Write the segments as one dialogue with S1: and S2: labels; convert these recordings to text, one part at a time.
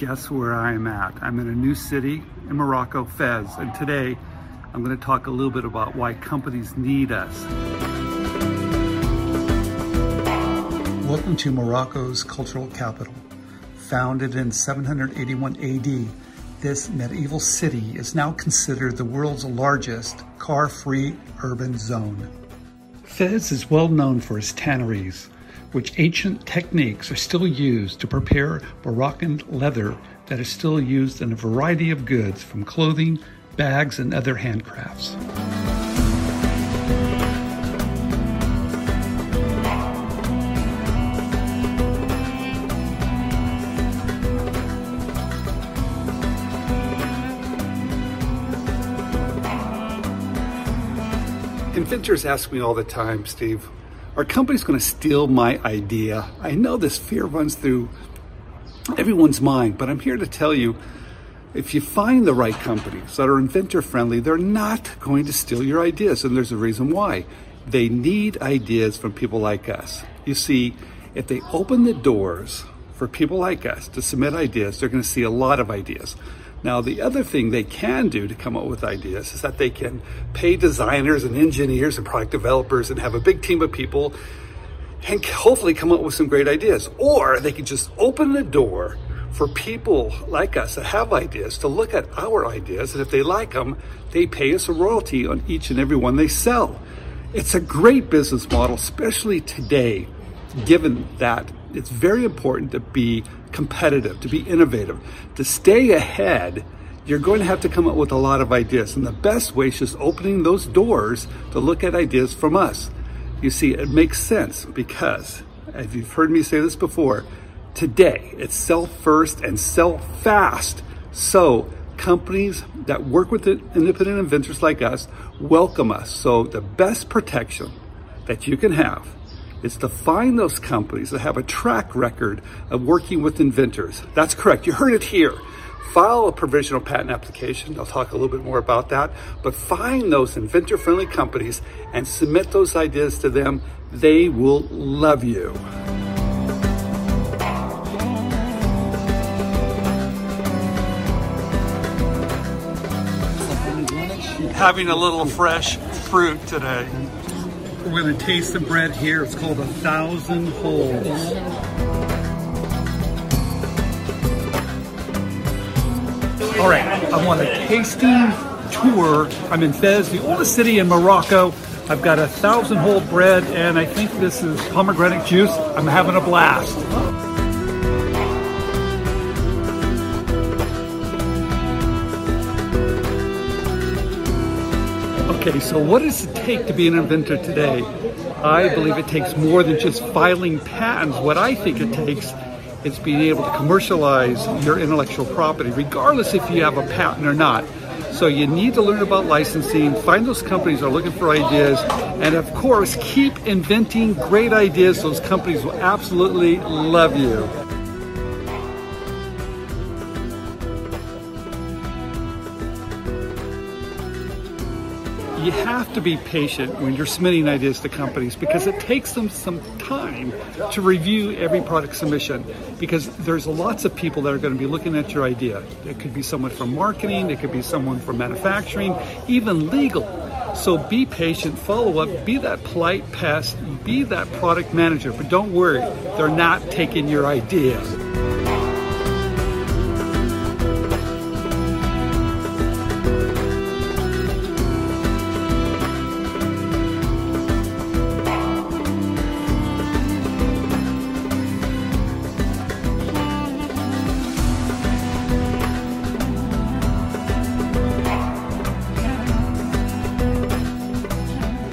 S1: guess where I am at? I'm in a new city in Morocco, Fez, and today I'm going to talk a little bit about why companies need us. Welcome to Morocco's cultural capital. Founded in 781 AD, this medieval city is now considered the world's largest car-free urban zone. Fez is well known for its tanneries, which ancient techniques are still used to prepare Moroccan leather that is still used in a variety of goods from clothing, bags, and other handcrafts. Inventors ask me all the time, Steve, our company's going to steal my idea. I know this fear runs through everyone's mind, but I'm here to tell you if you find the right companies that are inventor friendly, they're not going to steal your ideas. And there's a reason why. They need ideas from people like us. You see, if they open the doors for people like us to submit ideas, they're going to see a lot of ideas. Now, the other thing they can do to come up with ideas is that they can pay designers and engineers and product developers and have a big team of people and hopefully come up with some great ideas. Or they can just open the door for people like us that have ideas to look at our ideas. And if they like them, they pay us a royalty on each and every one they sell. It's a great business model, especially today, given that it's very important to be competitive, to be innovative, to stay ahead. You're going to have to come up with a lot of ideas. And the best way is just opening those doors to look at ideas from us. You see, it makes sense because, as you've heard me say this before, today it's sell first and sell fast. So, companies that work with independent inventors like us welcome us. So, the best protection that you can have is to find those companies that have a track record of working with inventors. That's correct. You heard it here. File a provisional patent application. I'll talk a little bit more about that. But find those inventor friendly companies and submit those ideas to them. They will love you. Having a little fresh fruit today. We're gonna taste the bread here. It's called a thousand holes. All right, I'm on a tasting tour. I'm in Fez, the oldest city in Morocco. I've got a thousand hole bread and I think this is pomegranate juice. I'm having a blast. Okay, so what does it take to be an inventor today? I believe it takes more than just filing patents. What I think it takes is being able to commercialize your intellectual property, regardless if you have a patent or not. So you need to learn about licensing, find those companies that are looking for ideas, and of course, keep inventing great ideas. Those companies will absolutely love you. You have to be patient when you're submitting ideas to companies because it takes them some time to review every product submission because there's lots of people that are going to be looking at your idea. It could be someone from marketing, it could be someone from manufacturing, even legal. So be patient, follow up, be that polite pest, be that product manager, but don't worry, they're not taking your ideas.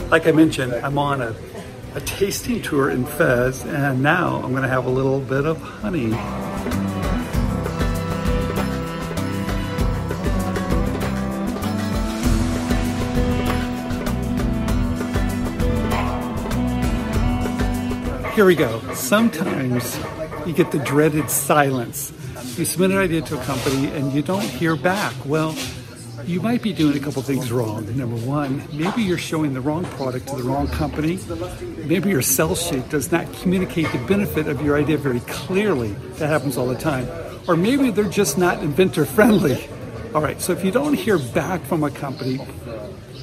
S1: Like I mentioned, I'm on a, a tasting tour in Fez, and now I'm going to have a little bit of honey. Here we go. Sometimes you get the dreaded silence. You submit an idea to a company and you don't hear back. Well, you might be doing a couple things wrong. Number one, maybe you're showing the wrong product to the wrong company. Maybe your sell sheet does not communicate the benefit of your idea very clearly. That happens all the time. Or maybe they're just not inventor friendly. All right, so if you don't hear back from a company,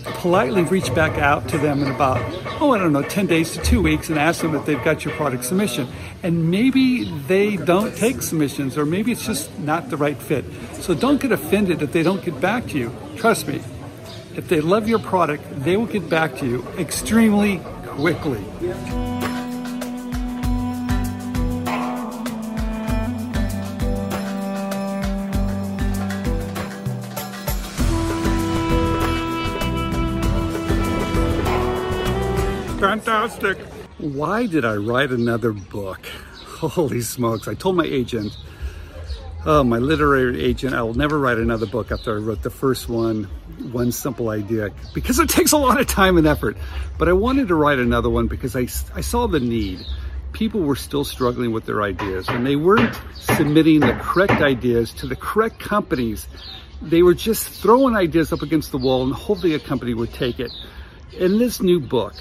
S1: politely reach back out to them in about, oh, I don't know, 10 days to two weeks and ask them if they've got your product submission. And maybe they don't take submissions, or maybe it's just not the right fit. So don't get offended if they don't get back to you. Trust me, if they love your product, they will get back to you extremely quickly. Fantastic. Why did I write another book? Holy smokes. I told my agent, oh, my literary agent, I will never write another book after I wrote the first one, One Simple Idea, because it takes a lot of time and effort. But I wanted to write another one because I, I saw the need. People were still struggling with their ideas and they weren't submitting the correct ideas to the correct companies. They were just throwing ideas up against the wall and hoping a company would take it. In this new book,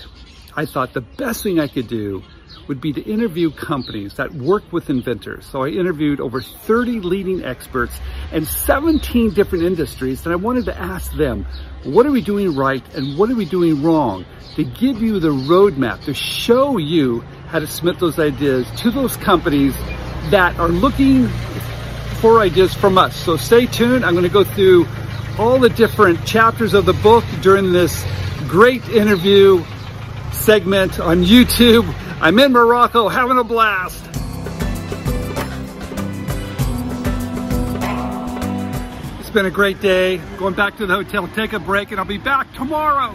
S1: I thought the best thing I could do would be to interview companies that work with inventors. So I interviewed over 30 leading experts and 17 different industries and I wanted to ask them, what are we doing right and what are we doing wrong? To give you the roadmap, to show you how to submit those ideas to those companies that are looking for ideas from us. So stay tuned. I'm going to go through all the different chapters of the book during this great interview segment on YouTube. I'm in Morocco having a blast. It's been a great day. Going back to the hotel, take a break, and I'll be back tomorrow.